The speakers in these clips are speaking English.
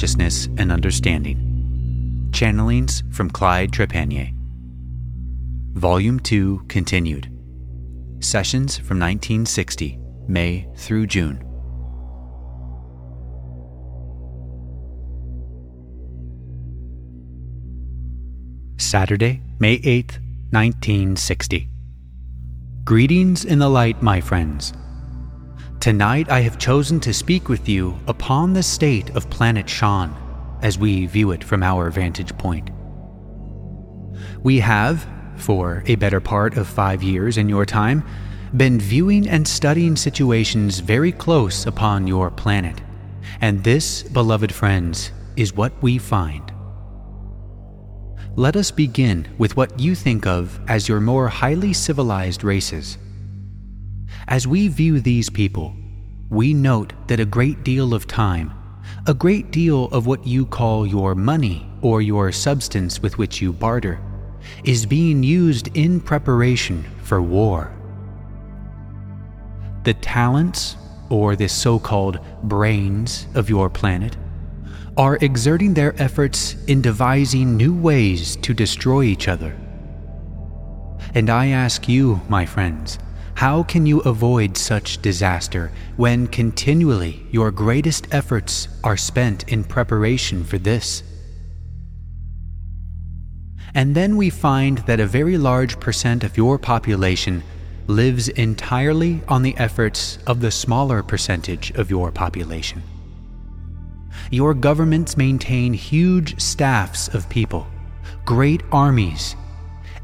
Consciousness and Understanding. Channelings from Clyde Trepanier. Volume 2 continued. Sessions from 1960, May through June. Saturday, May 8th, 1960. Greetings in the light, my friends. Tonight I have chosen to speak with you upon the state of planet Shan as we view it from our vantage point. We have, for a better part of five years in your time, been viewing and studying situations very close upon your planet, and this, beloved friends, is what we find let us begin with what you think of as your more highly civilized races. As we view these people, we note that a great deal of time, a great deal of what you call your money or your substance with which you barter, is being used in preparation for war. The talents, or the so called brains of your planet, are exerting their efforts in devising new ways to destroy each other. And I ask you, my friends, how can you avoid such disaster when continually your greatest efforts are spent in preparation for this? And then we find that a very large percent of your population lives entirely on the efforts of the smaller percentage of your population. Your governments maintain huge staffs of people, great armies,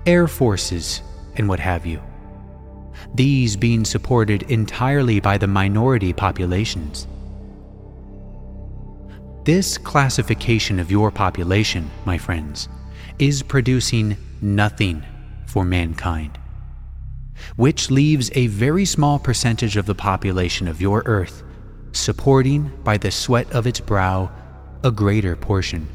air forces, and what have you. These being supported entirely by the minority populations. This classification of your population, my friends, is producing nothing for mankind, which leaves a very small percentage of the population of your Earth supporting by the sweat of its brow a greater portion.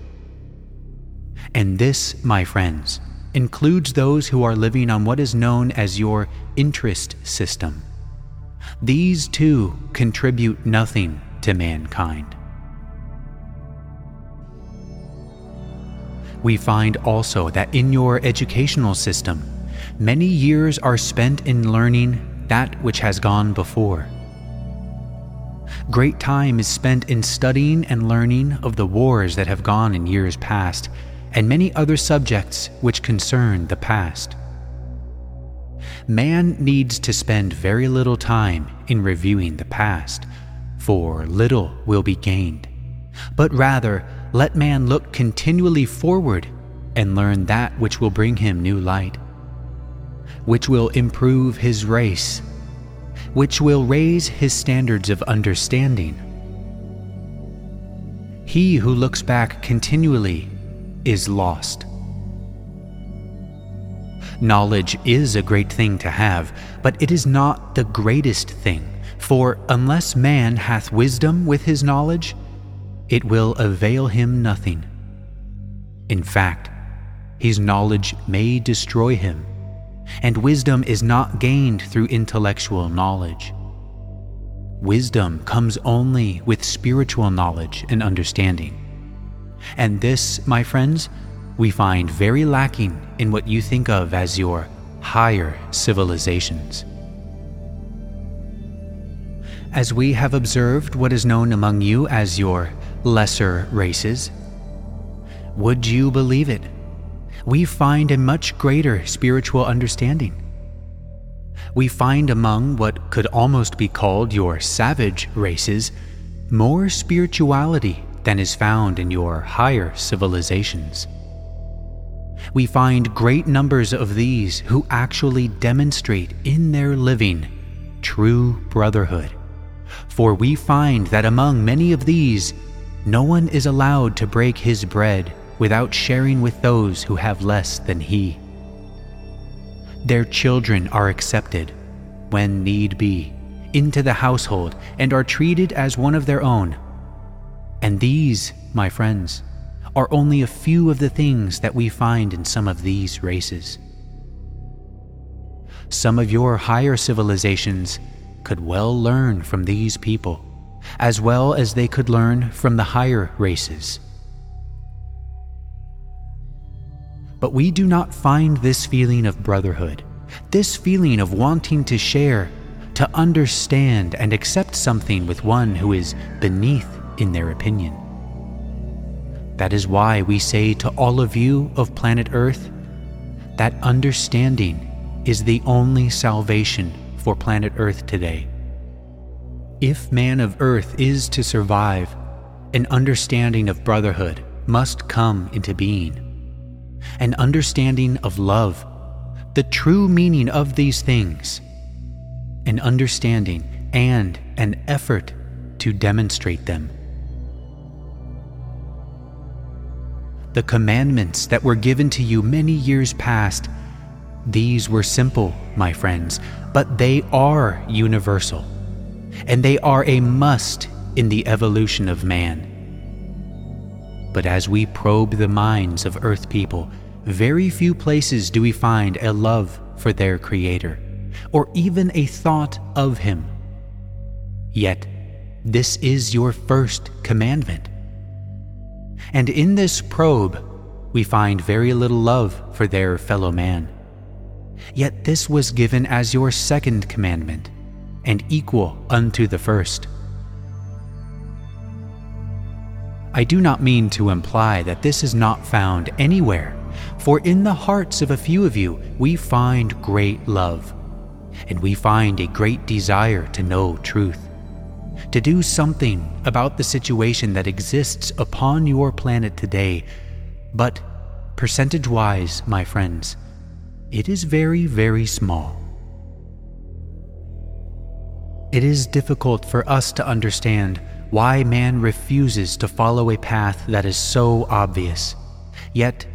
And this, my friends, includes those who are living on what is known as your interest system. These too contribute nothing to mankind. We find also that in your educational system, many years are spent in learning that which has gone before Great time is spent in studying and learning of the wars that have gone in years past, and many other subjects which concern the past. Man needs to spend very little time in reviewing the past, for little will be gained. But rather, let man look continually forward and learn that which will bring him new light, which will improve his race which will raise his standards of understanding. He who looks back continually is lost. Knowledge is a great thing to have, but it is not the greatest thing, for unless man hath wisdom with his knowledge, it will avail him nothing. In fact, his knowledge may destroy him and wisdom is not gained through intellectual knowledge. Wisdom comes only with spiritual knowledge and understanding. And this, my friends, we find very lacking in what you think of as your higher civilizations. As we have observed what is known among you as your lesser races, would you believe it? we find a much greater spiritual understanding. We find among what could almost be called your savage races more spirituality than is found in your higher civilizations. We find great numbers of these who actually demonstrate in their living true brotherhood. For we find that among many of these, no one is allowed to break his bread without sharing with those who have less than he. Their children are accepted, when need be, into the household and are treated as one of their own. And these, my friends, are only a few of the things that we find in some of these races. Some of your higher civilizations could well learn from these people as well as they could learn from the higher races. But we do not find this feeling of brotherhood, this feeling of wanting to share, to understand and accept something with one who is beneath in their opinion. That is why we say to all of you of planet Earth that understanding is the only salvation for planet Earth today. If man of Earth is to survive, an understanding of brotherhood must come into being. An understanding of love, the true meaning of these things, an understanding and an effort to demonstrate them. The commandments that were given to you many years past these were simple, my friends, but they are universal, and they are a must in the evolution of man. But as we probe the minds of Earth people, very few places do we find a love for their Creator, or even a thought of Him. Yet, this is your first commandment. And in this probe, we find very little love for their fellow man. Yet this was given as your second commandment, and equal unto the first. I do not mean to imply that this is not found anywhere, for in the hearts of a few of you we find great love, and we find a great desire to know truth, to do something about the situation that exists upon your planet today. But percentage wise, my friends, it is very, very small. It is difficult for us to understand why man refuses to follow a path that is so obvious, yet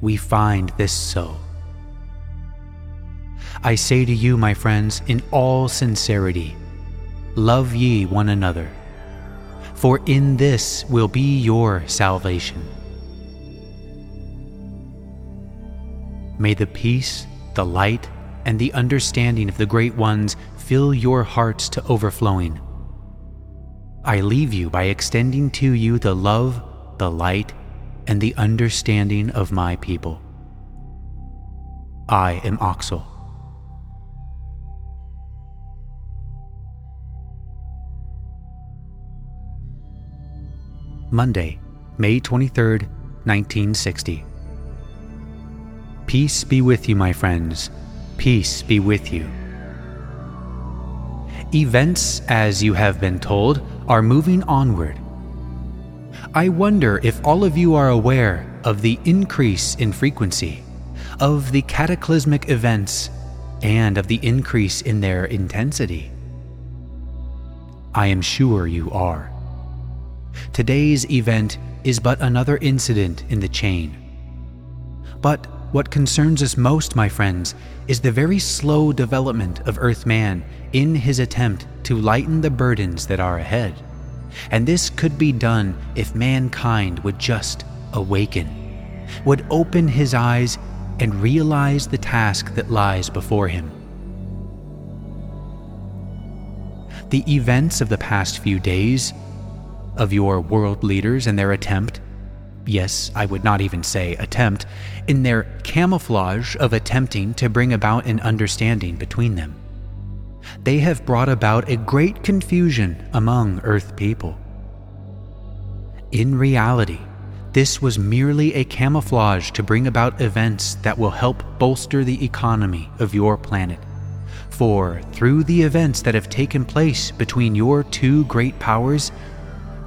we find this so. I say to you, my friends, in all sincerity, love ye one another, for in this will be your salvation. May the peace, the light, and the understanding of the great ones fill your hearts to overflowing. I leave you by extending to you the love, the light, and the understanding of my people. I am Oxel. Monday, May 23rd, 1960. Peace be with you, my friends. Peace be with you. Events, as you have been told, are moving onward. I wonder if all of you are aware of the increase in frequency, of the cataclysmic events, and of the increase in their intensity. I am sure you are. Today's event is but another incident in the chain. But what concerns us most, my friends, is the very slow development of Earth Man in his attempt to lighten the burdens that are ahead. And this could be done if mankind would just awaken, would open his eyes and realize the task that lies before him. The events of the past few days, of your world leaders and their attempt yes, I would not even say attempt, in their camouflage of attempting to bring about an understanding between them. They have brought about a great confusion among Earth people. In reality, this was merely a camouflage to bring about events that will help bolster the economy of your planet. For through the events that have taken place between your two great powers,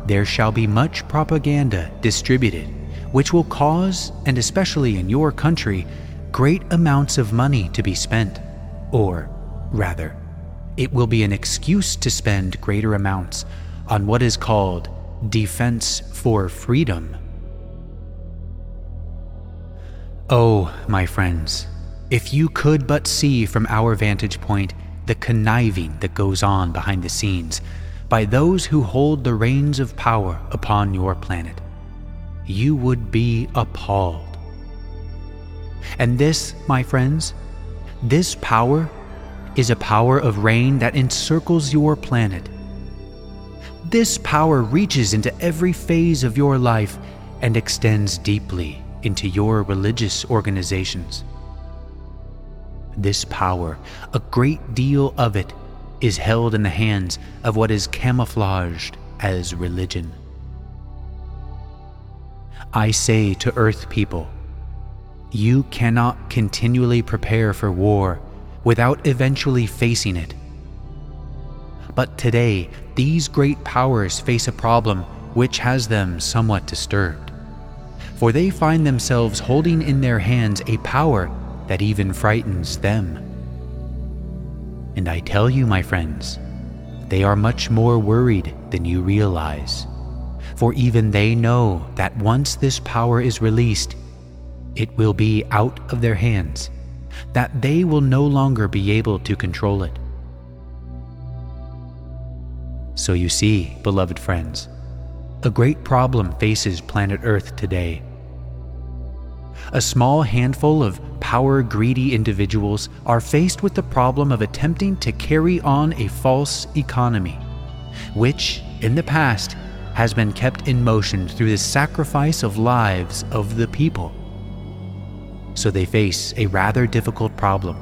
there shall be much propaganda distributed, which will cause, and especially in your country, great amounts of money to be spent. Or, rather, it will be an excuse to spend greater amounts on what is called defense for freedom. Oh, my friends, if you could but see from our vantage point the conniving that goes on behind the scenes by those who hold the reins of power upon your planet, you would be appalled. And this, my friends, this power is a power of reign that encircles your planet. This power reaches into every phase of your life and extends deeply into your religious organizations. This power, a great deal of it, is held in the hands of what is camouflaged as religion. I say to Earth people, you cannot continually prepare for war without eventually facing it. But today, these great powers face a problem which has them somewhat disturbed, for they find themselves holding in their hands a power that even frightens them. And I tell you, my friends, they are much more worried than you realize. For even they know that once this power is released, it will be out of their hands, that they will no longer be able to control it. So you see, beloved friends, a great problem faces planet Earth today. A small handful of power greedy individuals are faced with the problem of attempting to carry on a false economy, which, in the past, has been kept in motion through the sacrifice of lives of the people. So they face a rather difficult problem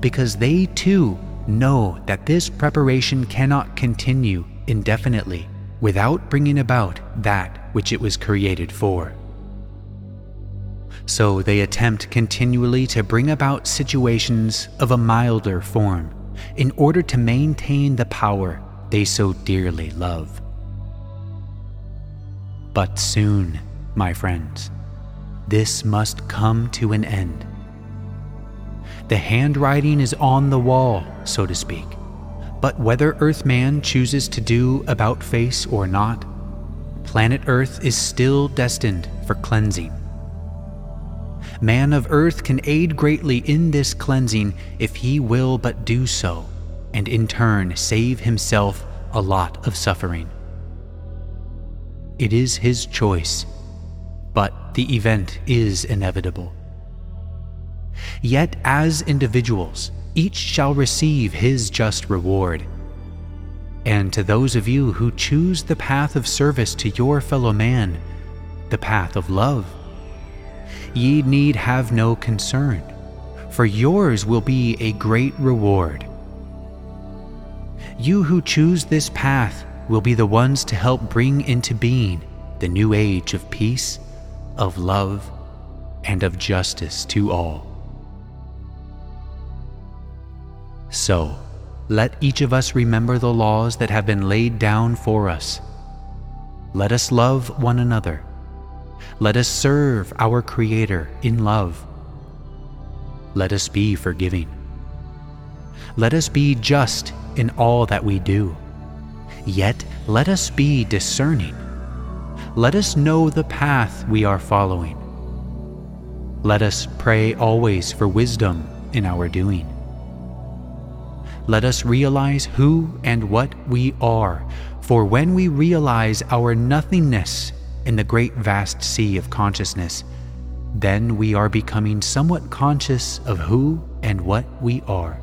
because they too know that this preparation cannot continue indefinitely without bringing about that which it was created for. So they attempt continually to bring about situations of a milder form in order to maintain the power they so dearly love. But soon, my friends, this must come to an end. The handwriting is on the wall, so to speak, but whether Earthman chooses to do about face or not, planet Earth is still destined for cleansing. Man of Earth can aid greatly in this cleansing if he will but do so, and in turn save himself a lot of suffering. It is his choice, but the event is inevitable. Yet, as individuals, each shall receive his just reward. And to those of you who choose the path of service to your fellow man, the path of love, ye need have no concern, for yours will be a great reward. You who choose this path will be the ones to help bring into being the new age of peace, of love, and of justice to all. So, let each of us remember the laws that have been laid down for us. Let us love one another. Let us serve our Creator in love. Let us be forgiving. Let us be just in all that we do. Yet let us be discerning. Let us know the path we are following. Let us pray always for wisdom in our doing. Let us realize who and what we are, for when we realize our nothingness in the great vast sea of consciousness, then we are becoming somewhat conscious of who and what we are.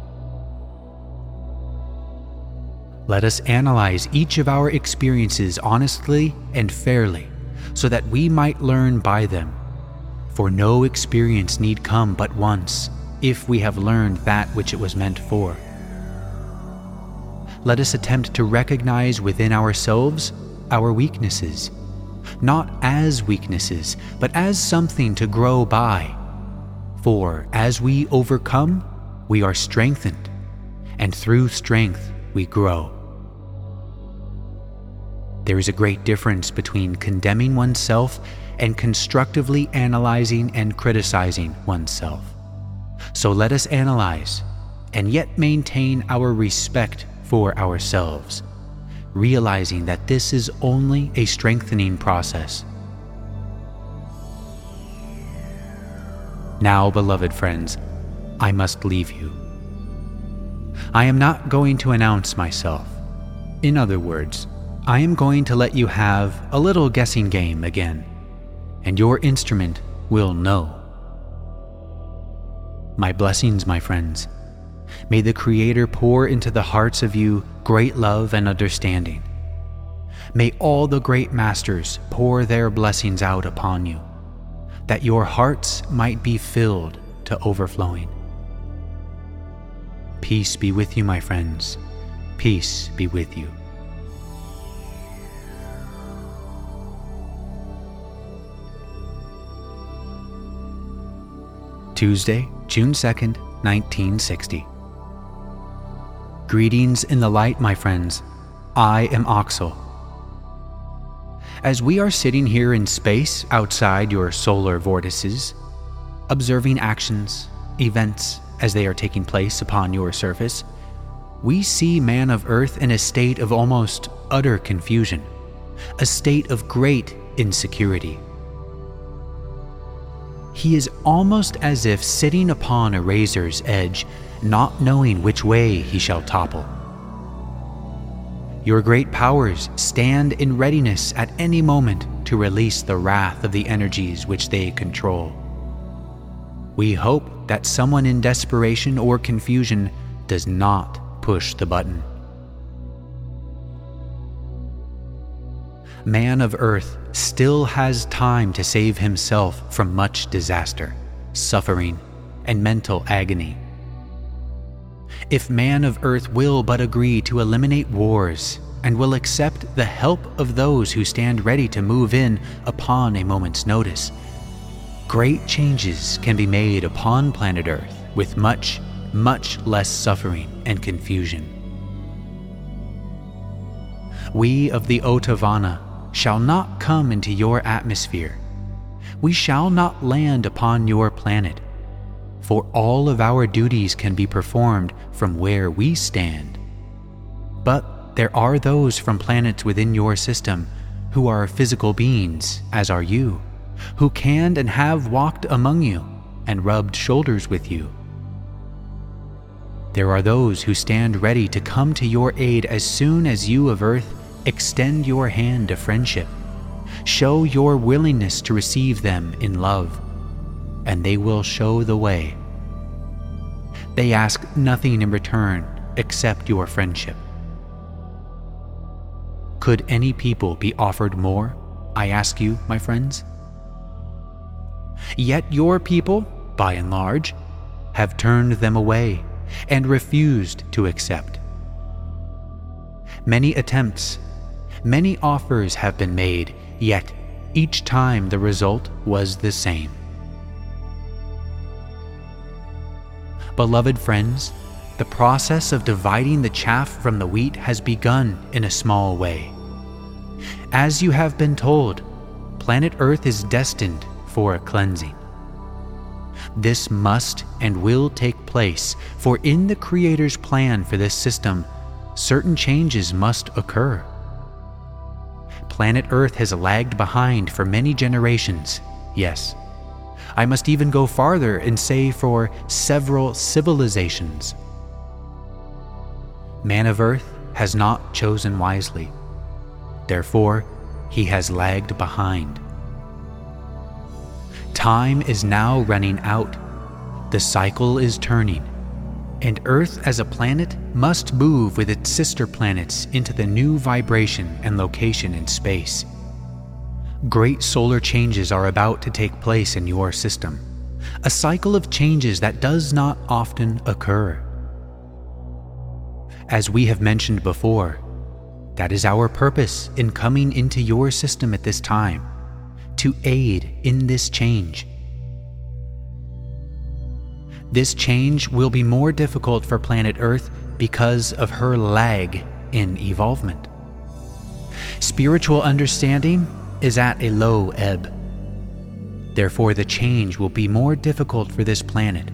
Let us analyze each of our experiences honestly and fairly so that we might learn by them. For no experience need come but once if we have learned that which it was meant for. Let us attempt to recognize within ourselves our weaknesses, not as weaknesses, but as something to grow by. For as we overcome, we are strengthened, and through strength we grow. There is a great difference between condemning oneself and constructively analyzing and criticizing oneself. So let us analyze and yet maintain our respect for ourselves, realizing that this is only a strengthening process. Now, beloved friends, I must leave you. I am not going to announce myself. In other words, I am going to let you have a little guessing game again, and your instrument will know. My blessings, my friends. May the Creator pour into the hearts of you great love and understanding. May all the great masters pour their blessings out upon you, that your hearts might be filled to overflowing. Peace be with you, my friends. Peace be with you. Tuesday, June 2nd, 1960. Greetings in the light, my friends. I am Oxel. As we are sitting here in space outside your solar vortices, observing actions, events as they are taking place upon your surface, we see man of Earth in a state of almost utter confusion, a state of great insecurity. He is almost as if sitting upon a razor's edge, not knowing which way he shall topple. Your great powers stand in readiness at any moment to release the wrath of the energies which they control. We hope that someone in desperation or confusion does not push the button. Man of Earth still has time to save himself from much disaster, suffering, and mental agony if man of earth will but agree to eliminate wars and will accept the help of those who stand ready to move in upon a moment's notice, great changes can be made upon planet Earth with much, much less suffering and confusion. We of the Otavana shall not come into your atmosphere. We shall not land upon your planet for all of our duties can be performed from where we stand. But there are those from planets within your system who are physical beings, as are you, who can and have walked among you and rubbed shoulders with you. There are those who stand ready to come to your aid as soon as you of Earth extend your hand of friendship. Show your willingness to receive them in love, and they will show the way. They ask nothing in return except your friendship. Could any people be offered more? I ask you, my friends. Yet your people, by and large, have turned them away and refused to accept. Many attempts, many offers have been made, yet each time the result was the same. Beloved friends, the process of dividing the chaff from the wheat has begun in a small way. As you have been told, planet Earth is destined for a cleansing. This must and will take place, for in the Creator's plan for this system, certain changes must occur. Planet Earth has lagged behind for many generations, yes, I must even go farther and say for several civilizations. Man of Earth has not chosen wisely. Therefore, he has lagged behind. Time is now running out. The cycle is turning. And Earth as a planet must move with its sister planets into the new vibration and location in space. Great solar changes are about to take place in your system, a cycle of changes that does not often occur. As we have mentioned before, that is our purpose in coming into your system at this time, to aid in this change. This change will be more difficult for planet Earth because of her lag in evolvement. Spiritual understanding is at a low ebb. Therefore, the change will be more difficult for this planet.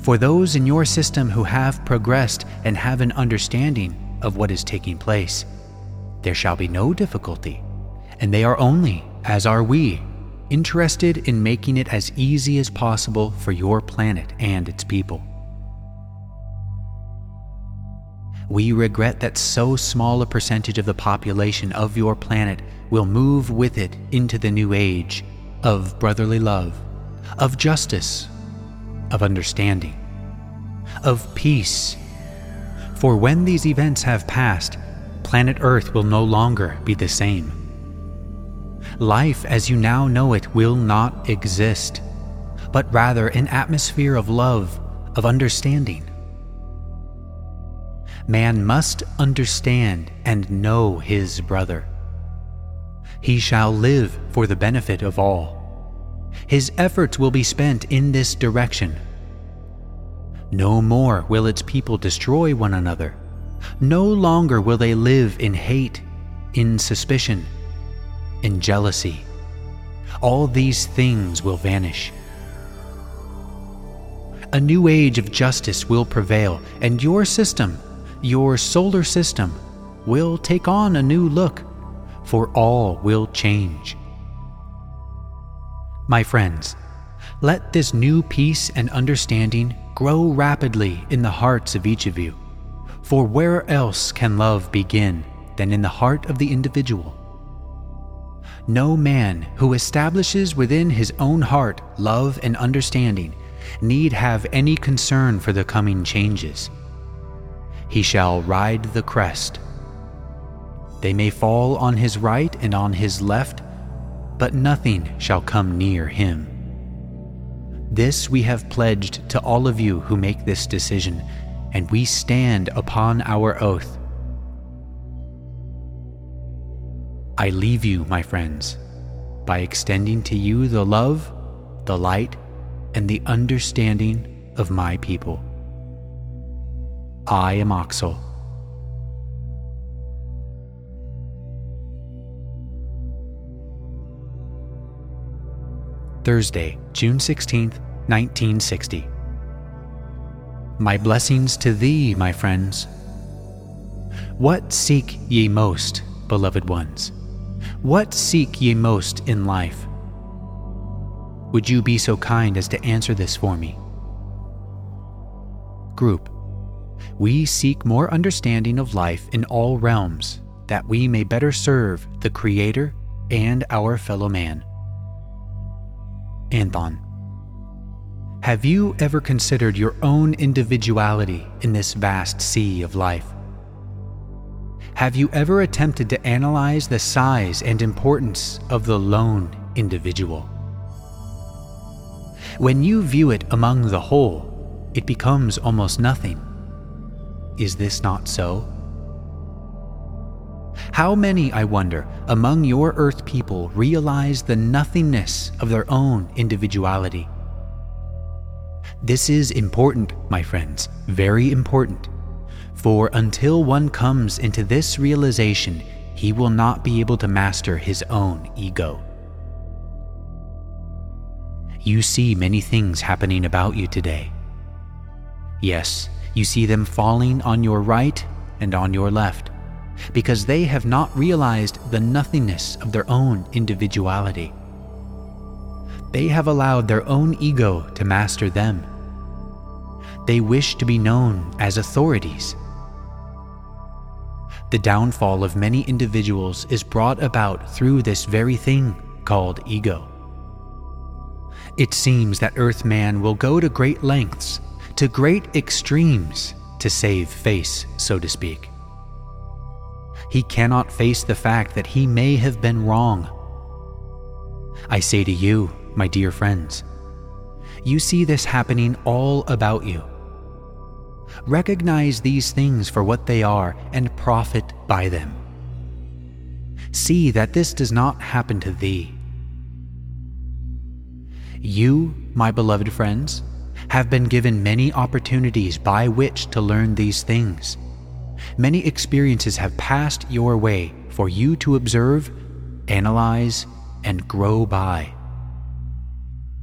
For those in your system who have progressed and have an understanding of what is taking place, there shall be no difficulty, and they are only, as are we, interested in making it as easy as possible for your planet and its people. We regret that so small a percentage of the population of your planet will move with it into the new age of brotherly love, of justice, of understanding, of peace. For when these events have passed, planet Earth will no longer be the same. Life as you now know it will not exist, but rather an atmosphere of love, of understanding. Man must understand and know his brother. He shall live for the benefit of all. His efforts will be spent in this direction. No more will its people destroy one another. No longer will they live in hate, in suspicion, in jealousy. All these things will vanish. A new age of justice will prevail, and your system, your solar system, will take on a new look, for all will change. My friends, let this new peace and understanding grow rapidly in the hearts of each of you. For where else can love begin than in the heart of the individual? No man who establishes within his own heart love and understanding need have any concern for the coming changes. He shall ride the crest. They may fall on his right and on his left, but nothing shall come near him. This we have pledged to all of you who make this decision, and we stand upon our oath. I leave you, my friends, by extending to you the love, the light, and the understanding of my people. I am Oxel. Thursday, June 16, 1960. My blessings to thee, my friends. What seek ye most, beloved ones? What seek ye most in life? Would you be so kind as to answer this for me? Group We seek more understanding of life in all realms, that we may better serve the Creator and our fellow man. Anthon. Have you ever considered your own individuality in this vast sea of life? Have you ever attempted to analyze the size and importance of the lone individual? When you view it among the whole, it becomes almost nothing. Is this not so? How many, I wonder, among your earth people realize the nothingness of their own individuality? This is important, my friends, very important. For until one comes into this realization, he will not be able to master his own ego. You see many things happening about you today. Yes, you see them falling on your right and on your left because they have not realized the nothingness of their own individuality. They have allowed their own ego to master them. They wish to be known as authorities. The downfall of many individuals is brought about through this very thing called ego. It seems that Earthman will go to great lengths, to great extremes, to save face, so to speak. He cannot face the fact that he may have been wrong. I say to you, my dear friends, you see this happening all about you. Recognize these things for what they are and profit by them. See that this does not happen to thee. You, my beloved friends, have been given many opportunities by which to learn these things many experiences have passed your way for you to observe, analyze, and grow by.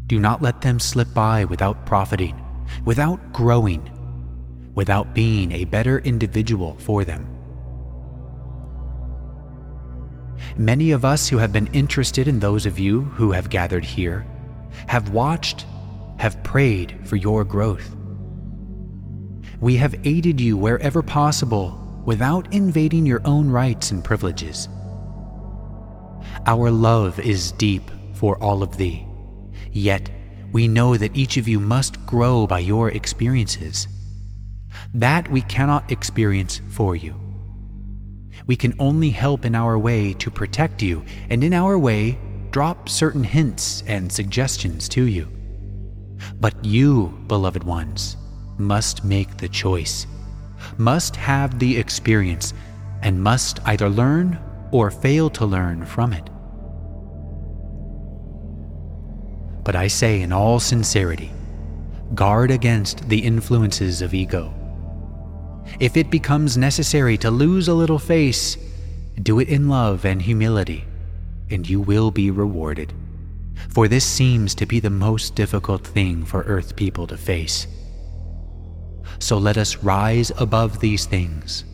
Do not let them slip by without profiting, without growing, without being a better individual for them. Many of us who have been interested in those of you who have gathered here have watched, have prayed for your growth. We have aided you wherever possible without invading your own rights and privileges. Our love is deep for all of thee, yet we know that each of you must grow by your experiences. That we cannot experience for you. We can only help in our way to protect you, and in our way, drop certain hints and suggestions to you. But you, beloved ones, must make the choice, must have the experience, and must either learn or fail to learn from it. But I say in all sincerity guard against the influences of ego. If it becomes necessary to lose a little face, do it in love and humility, and you will be rewarded. For this seems to be the most difficult thing for Earth people to face. So let us rise above these things.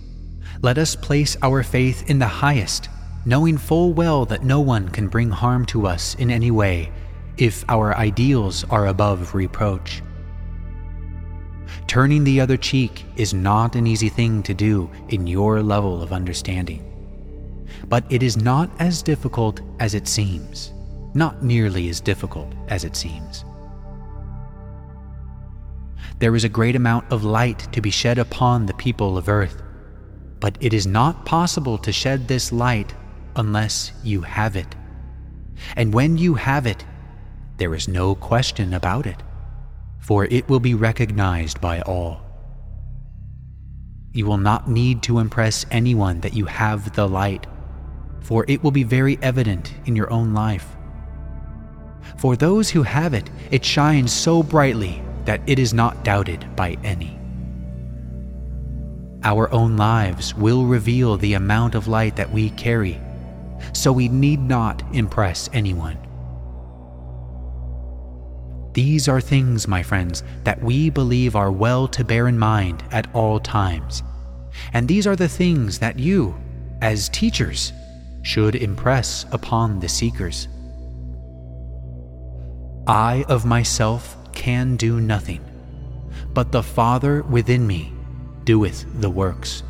Let us place our faith in the highest, knowing full well that no one can bring harm to us in any way if our ideals are above reproach. Turning the other cheek is not an easy thing to do in your level of understanding. But it is not as difficult as it seems, not nearly as difficult as it seems. There is a great amount of light to be shed upon the people of earth, but it is not possible to shed this light unless you have it. And when you have it, there is no question about it for it will be recognized by all. You will not need to impress anyone that you have the light, for it will be very evident in your own life. For those who have it, it shines so brightly that it is not doubted by any. Our own lives will reveal the amount of light that we carry, so we need not impress anyone. These are things, my friends, that we believe are well to bear in mind at all times. And these are the things that you, as teachers, should impress upon the seekers. I of myself can do nothing, but the Father within me doeth the works.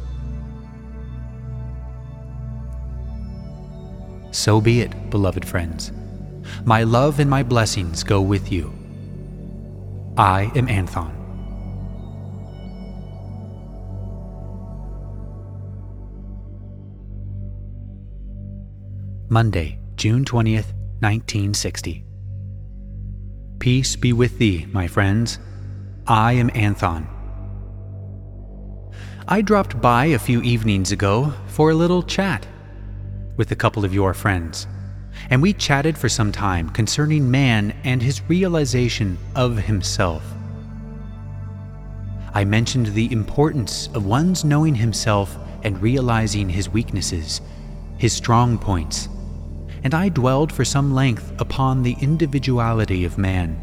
So be it, beloved friends. My love and my blessings go with you. I am Anthon. Monday, June 20th, 1960. Peace be with thee, my friends. I am Anthon. I dropped by a few evenings ago for a little chat with a couple of your friends and we chatted for some time concerning man and his realization of himself. I mentioned the importance of one's knowing himself and realizing his weaknesses, his strong points, and I dwelled for some length upon the individuality of man.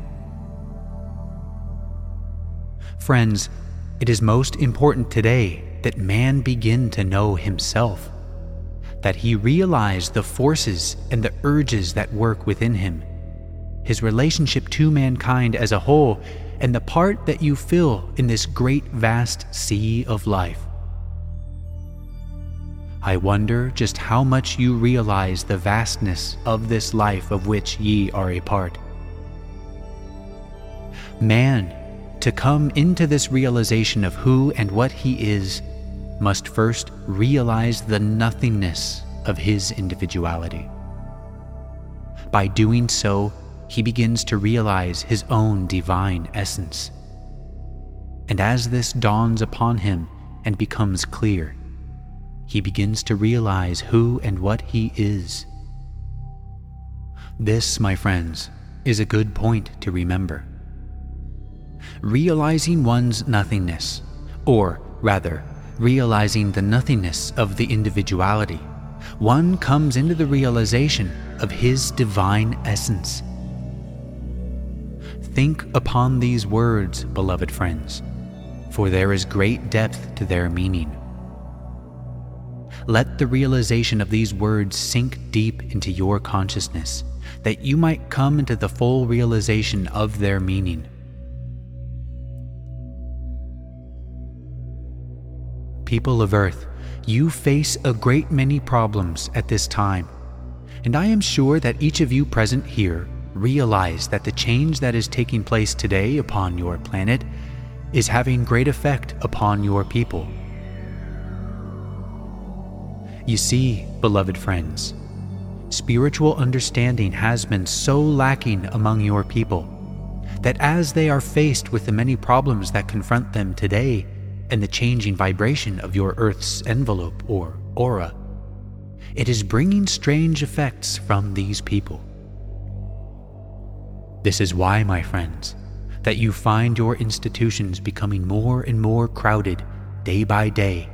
Friends, it is most important today that man begin to know himself that he realize the forces and the urges that work within him, his relationship to mankind as a whole, and the part that you fill in this great vast sea of life. I wonder just how much you realize the vastness of this life of which ye are a part. Man, to come into this realization of who and what he is, must first realize the nothingness of his individuality. By doing so, he begins to realize his own divine essence. And as this dawns upon him and becomes clear, he begins to realize who and what he is. This, my friends, is a good point to remember. Realizing one's nothingness, or rather, realizing the nothingness of the individuality, one comes into the realization of his divine essence. Think upon these words, beloved friends, for there is great depth to their meaning. Let the realization of these words sink deep into your consciousness, that you might come into the full realization of their meaning. people of Earth, you face a great many problems at this time. And I am sure that each of you present here realize that the change that is taking place today upon your planet is having great effect upon your people. You see, beloved friends, spiritual understanding has been so lacking among your people that as they are faced with the many problems that confront them today and the changing vibration of your Earth's envelope or aura, it is bringing strange effects from these people. This is why, my friends, that you find your institutions becoming more and more crowded day by day,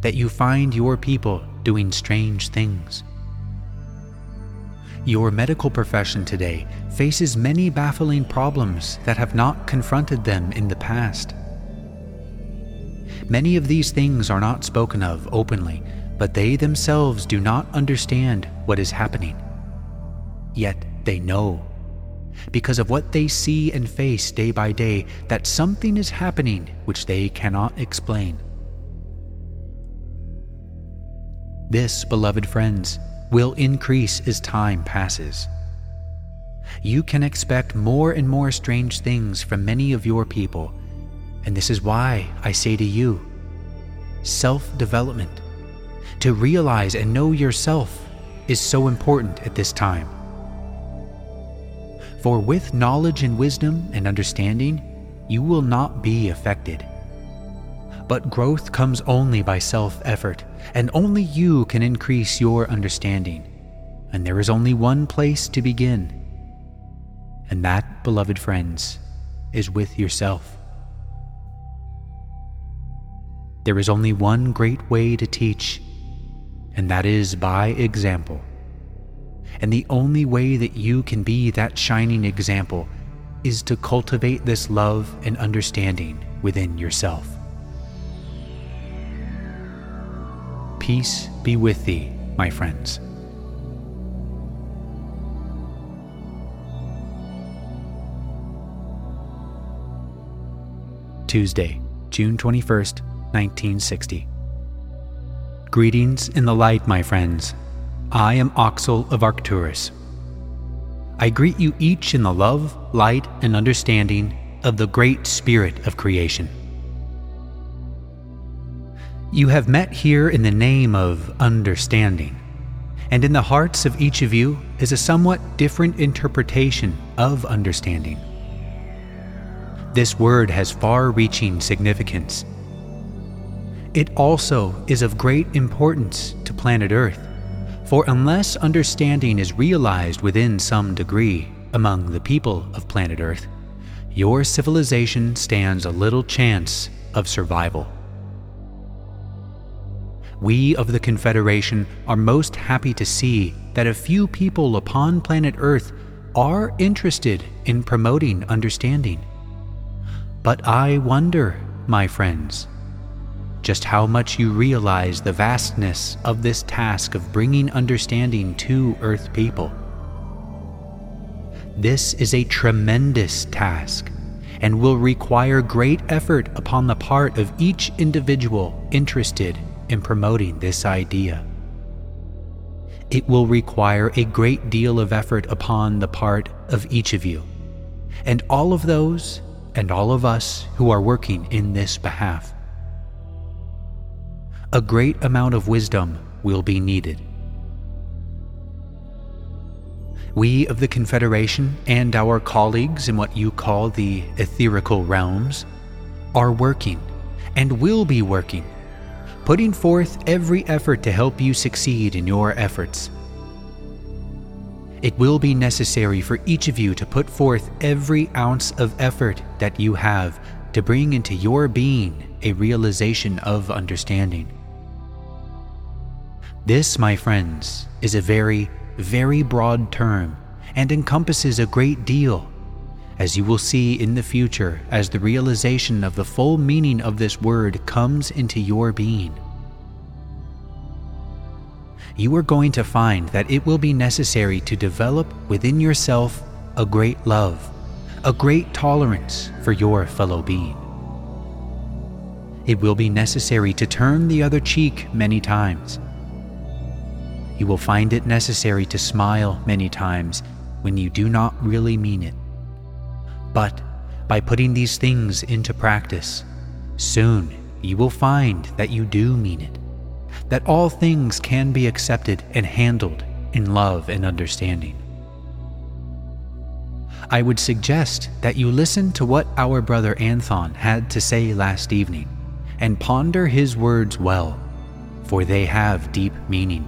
that you find your people doing strange things. Your medical profession today faces many baffling problems that have not confronted them in the past. Many of these things are not spoken of openly, but they themselves do not understand what is happening. Yet they know because of what they see and face day by day, that something is happening which they cannot explain. This, beloved friends, will increase as time passes. You can expect more and more strange things from many of your people, and this is why I say to you self development, to realize and know yourself, is so important at this time. For with knowledge and wisdom and understanding, you will not be affected. But growth comes only by self effort, and only you can increase your understanding. And there is only one place to begin. And that, beloved friends, is with yourself. There is only one great way to teach, and that is by example. And the only way that you can be that shining example is to cultivate this love and understanding within yourself. Peace be with thee, my friends. Tuesday, June 21st, 1960. Greetings in the light, my friends. I am Oxel of Arcturus. I greet you each in the love, light, and understanding of the great spirit of creation. You have met here in the name of understanding, and in the hearts of each of you is a somewhat different interpretation of understanding. This word has far reaching significance. It also is of great importance to planet Earth for unless understanding is realized within some degree among the people of planet Earth, your civilization stands a little chance of survival. We of the Confederation are most happy to see that a few people upon planet Earth are interested in promoting understanding. But I wonder, my friends, just how much you realize the vastness of this task of bringing understanding to Earth people. This is a tremendous task and will require great effort upon the part of each individual interested in promoting this idea. It will require a great deal of effort upon the part of each of you, and all of those and all of us who are working in this behalf a great amount of wisdom will be needed. We of the Confederation and our colleagues in what you call the etherical realms are working and will be working, putting forth every effort to help you succeed in your efforts. It will be necessary for each of you to put forth every ounce of effort that you have to bring into your being a realization of understanding. This, my friends, is a very, very broad term and encompasses a great deal, as you will see in the future as the realization of the full meaning of this word comes into your being. You are going to find that it will be necessary to develop within yourself a great love, a great tolerance for your fellow being. It will be necessary to turn the other cheek many times you will find it necessary to smile many times when you do not really mean it. But by putting these things into practice, soon you will find that you do mean it, that all things can be accepted and handled in love and understanding. I would suggest that you listen to what our brother Anthon had to say last evening and ponder his words well, for they have deep meaning.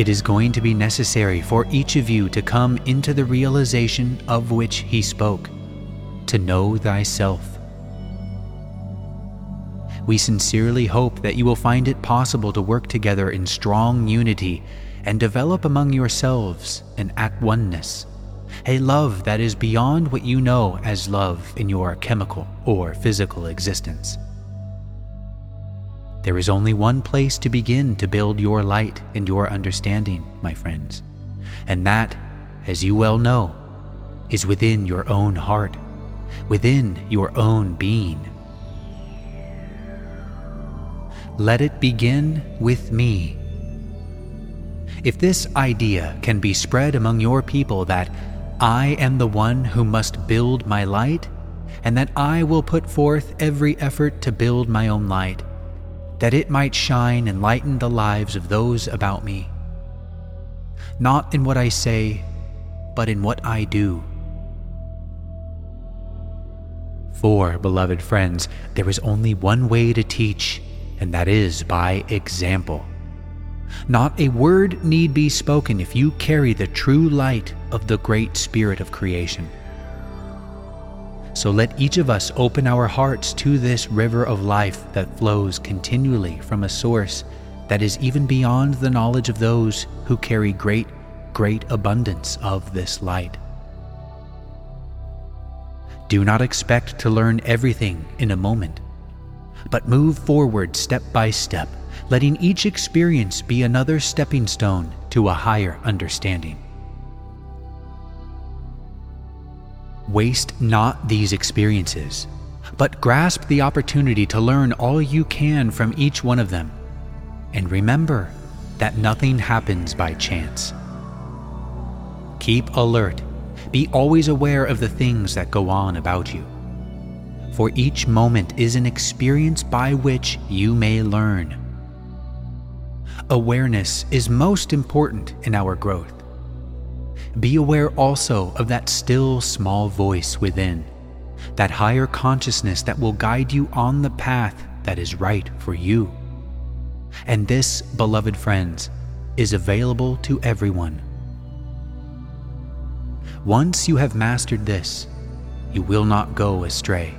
It is going to be necessary for each of you to come into the realization of which he spoke, to know thyself. We sincerely hope that you will find it possible to work together in strong unity and develop among yourselves an at oneness, a love that is beyond what you know as love in your chemical or physical existence. There is only one place to begin to build your light and your understanding, my friends, and that, as you well know, is within your own heart, within your own being. Let it begin with me. If this idea can be spread among your people that I am the one who must build my light, and that I will put forth every effort to build my own light, that it might shine and lighten the lives of those about me. Not in what I say, but in what I do. For, beloved friends, there is only one way to teach, and that is by example. Not a word need be spoken if you carry the true light of the great Spirit of creation. So let each of us open our hearts to this river of life that flows continually from a source that is even beyond the knowledge of those who carry great, great abundance of this light. Do not expect to learn everything in a moment, but move forward step by step, letting each experience be another stepping stone to a higher understanding. Waste not these experiences, but grasp the opportunity to learn all you can from each one of them. And remember that nothing happens by chance. Keep alert. Be always aware of the things that go on about you. For each moment is an experience by which you may learn. Awareness is most important in our growth. Be aware also of that still small voice within, that higher consciousness that will guide you on the path that is right for you. And this, beloved friends, is available to everyone. Once you have mastered this, you will not go astray.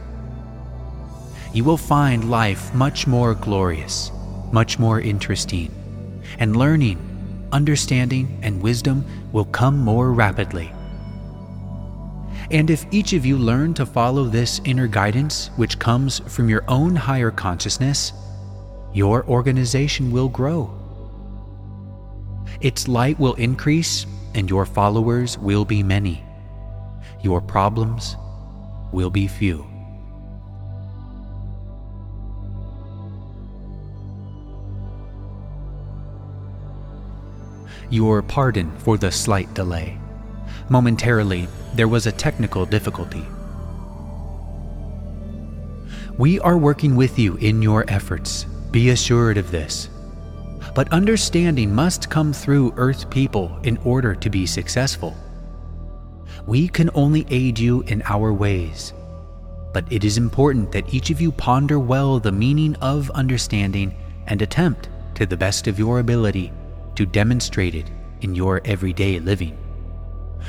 You will find life much more glorious, much more interesting, and learning understanding, and wisdom will come more rapidly. And if each of you learn to follow this inner guidance, which comes from your own higher consciousness, your organization will grow. Its light will increase, and your followers will be many. Your problems will be few. Your pardon for the slight delay. Momentarily, there was a technical difficulty. We are working with you in your efforts, be assured of this. But understanding must come through Earth people in order to be successful. We can only aid you in our ways, but it is important that each of you ponder well the meaning of understanding and attempt, to the best of your ability, to demonstrate it in your everyday living.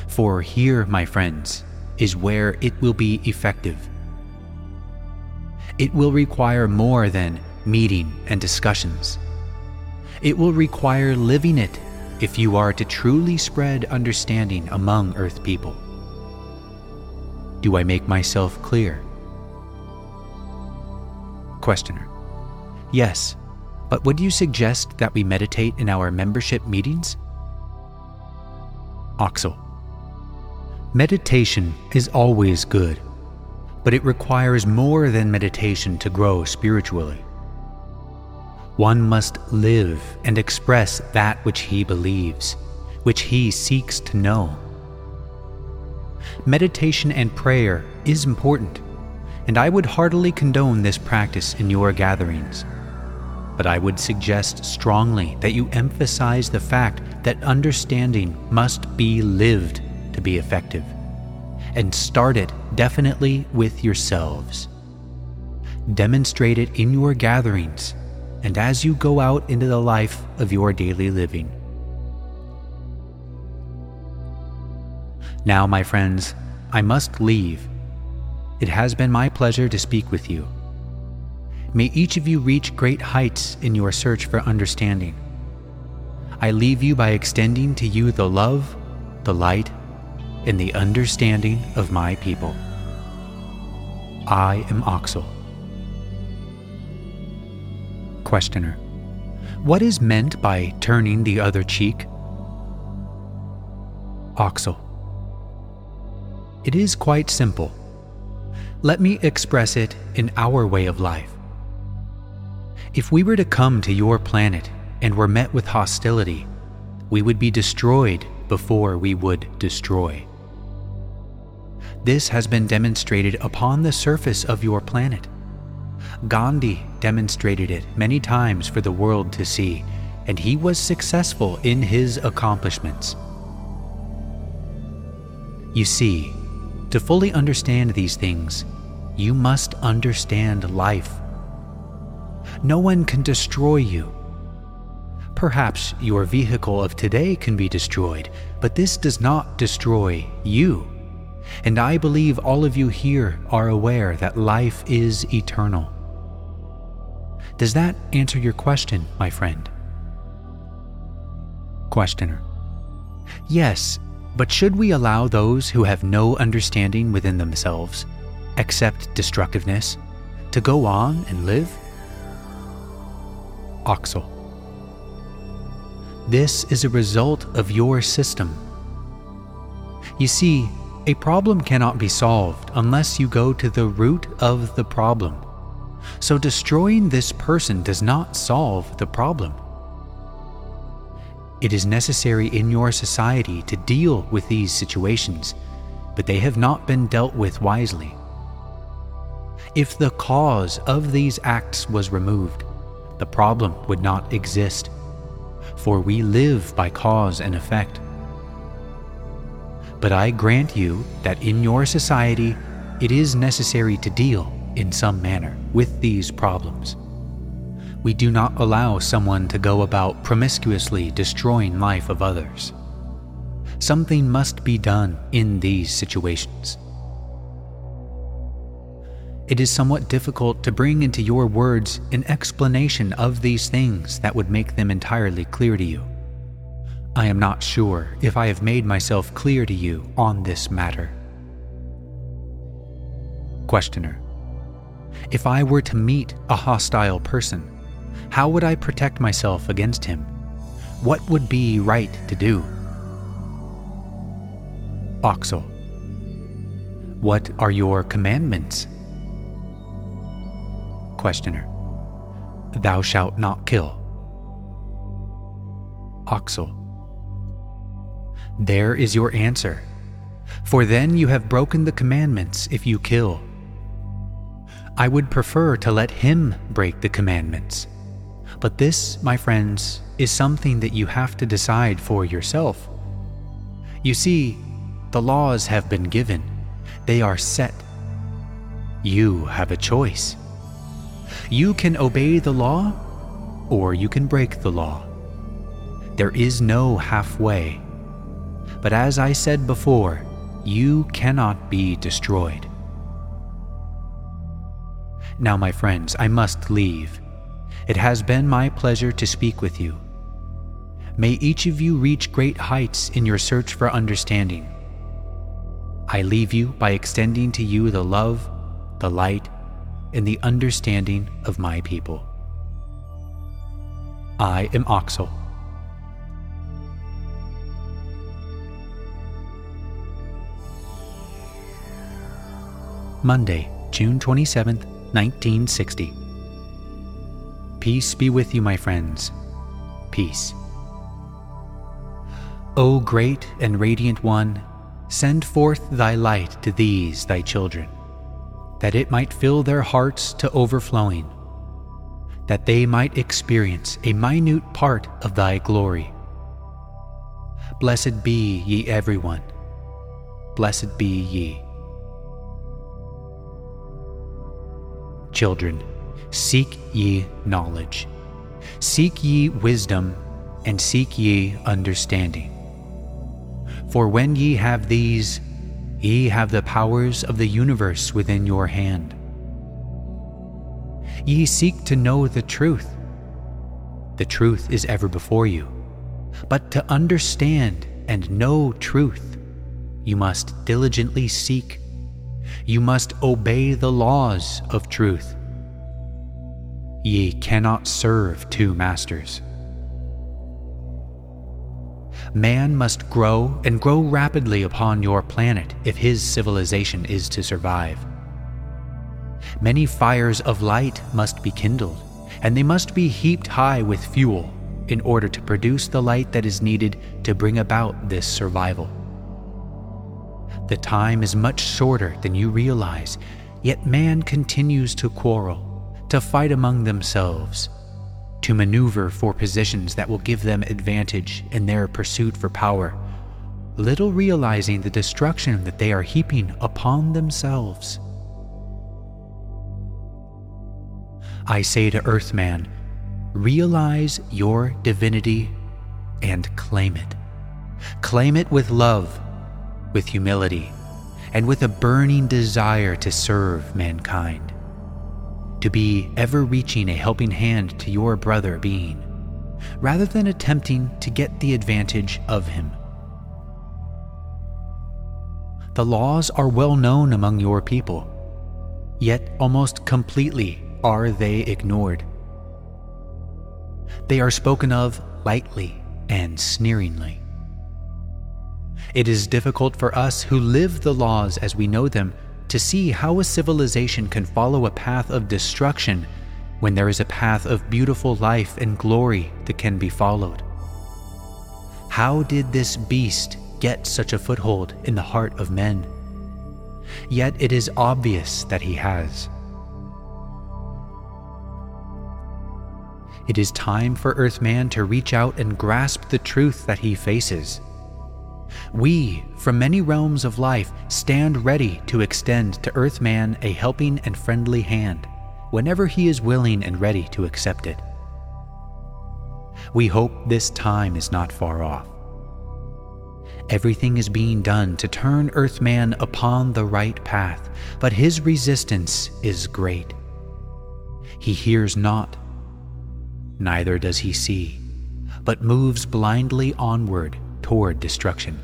For here, my friends, is where it will be effective. It will require more than meeting and discussions. It will require living it if you are to truly spread understanding among Earth people. Do I make myself clear? Questioner. Yes, but would you suggest that we meditate in our membership meetings? Oxel. Meditation is always good, but it requires more than meditation to grow spiritually. One must live and express that which he believes, which he seeks to know. Meditation and prayer is important, and I would heartily condone this practice in your gatherings. But I would suggest strongly that you emphasize the fact that understanding must be lived to be effective. And start it definitely with yourselves. Demonstrate it in your gatherings and as you go out into the life of your daily living. Now, my friends, I must leave. It has been my pleasure to speak with you. May each of you reach great heights in your search for understanding. I leave you by extending to you the love, the light, and the understanding of my people. I am Oxel. Questioner What is meant by turning the other cheek? Oxel It is quite simple. Let me express it in our way of life. If we were to come to your planet and were met with hostility, we would be destroyed before we would destroy. This has been demonstrated upon the surface of your planet. Gandhi demonstrated it many times for the world to see, and he was successful in his accomplishments. You see, to fully understand these things, you must understand life no one can destroy you. Perhaps your vehicle of today can be destroyed, but this does not destroy you. And I believe all of you here are aware that life is eternal. Does that answer your question, my friend? Questioner. Yes, but should we allow those who have no understanding within themselves, accept destructiveness, to go on and live? Oxel. This is a result of your system. You see, a problem cannot be solved unless you go to the root of the problem. So destroying this person does not solve the problem. It is necessary in your society to deal with these situations, but they have not been dealt with wisely. If the cause of these acts was removed, the problem would not exist, for we live by cause and effect. But I grant you that in your society it is necessary to deal, in some manner, with these problems. We do not allow someone to go about promiscuously destroying life of others. Something must be done in these situations it is somewhat difficult to bring into your words an explanation of these things that would make them entirely clear to you. I am not sure if I have made myself clear to you on this matter. Questioner If I were to meet a hostile person, how would I protect myself against him? What would be right to do? Oxel What are your commandments? Questioner Thou shalt not kill. Oxel There is your answer. For then you have broken the commandments if you kill. I would prefer to let him break the commandments. But this, my friends, is something that you have to decide for yourself. You see, the laws have been given, they are set. You have a choice. You can obey the law, or you can break the law. There is no halfway. But as I said before, you cannot be destroyed. Now, my friends, I must leave. It has been my pleasure to speak with you. May each of you reach great heights in your search for understanding. I leave you by extending to you the love, the light, in the understanding of my people. I am Oxel. Monday, June 27th, 1960. Peace be with you, my friends. Peace. O great and radiant one, send forth thy light to these thy children that it might fill their hearts to overflowing, that they might experience a minute part of thy glory. Blessed be ye everyone. Blessed be ye. Children, seek ye knowledge. Seek ye wisdom, and seek ye understanding. For when ye have these, ye have the powers of the universe within your hand. Ye seek to know the truth. The truth is ever before you. But to understand and know truth, you must diligently seek. You must obey the laws of truth. Ye cannot serve two masters. Man must grow and grow rapidly upon your planet if his civilization is to survive. Many fires of light must be kindled, and they must be heaped high with fuel in order to produce the light that is needed to bring about this survival. The time is much shorter than you realize, yet man continues to quarrel, to fight among themselves, to maneuver for positions that will give them advantage in their pursuit for power, little realizing the destruction that they are heaping upon themselves. I say to Earthman, realize your divinity and claim it. Claim it with love, with humility, and with a burning desire to serve mankind. To be ever reaching a helping hand to your brother being, rather than attempting to get the advantage of him. The laws are well known among your people, yet almost completely are they ignored. They are spoken of lightly and sneeringly. It is difficult for us who live the laws as we know them to see how a civilization can follow a path of destruction when there is a path of beautiful life and glory that can be followed. How did this beast get such a foothold in the heart of men? Yet it is obvious that he has. It is time for Earthman to reach out and grasp the truth that he faces. We, from many realms of life, stand ready to extend to Earthman a helping and friendly hand whenever he is willing and ready to accept it. We hope this time is not far off. Everything is being done to turn Earthman upon the right path, but his resistance is great. He hears not neither does he see, but moves blindly onward toward destruction.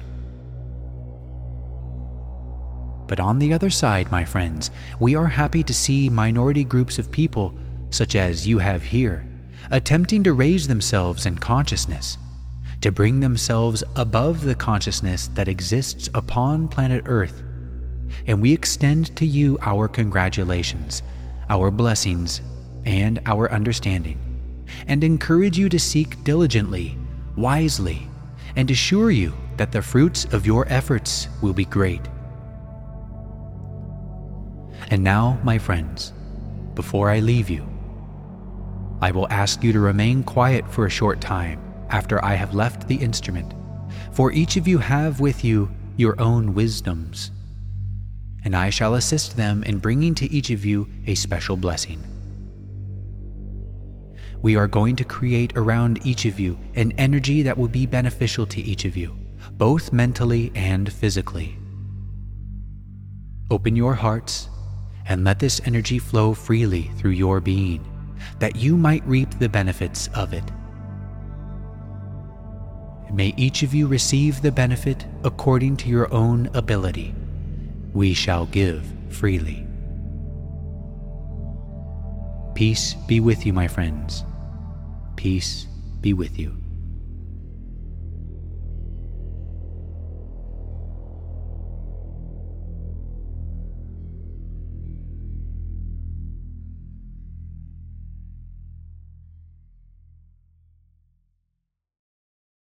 But on the other side, my friends, we are happy to see minority groups of people, such as you have here, attempting to raise themselves in consciousness, to bring themselves above the consciousness that exists upon planet Earth. And we extend to you our congratulations, our blessings, and our understanding and encourage you to seek diligently, wisely, and assure you that the fruits of your efforts will be great. And now, my friends, before I leave you, I will ask you to remain quiet for a short time after I have left the instrument, for each of you have with you your own wisdoms, and I shall assist them in bringing to each of you a special blessing we are going to create around each of you an energy that will be beneficial to each of you, both mentally and physically. Open your hearts and let this energy flow freely through your being, that you might reap the benefits of it. May each of you receive the benefit according to your own ability. We shall give freely. Peace be with you, my friends. Peace be with you.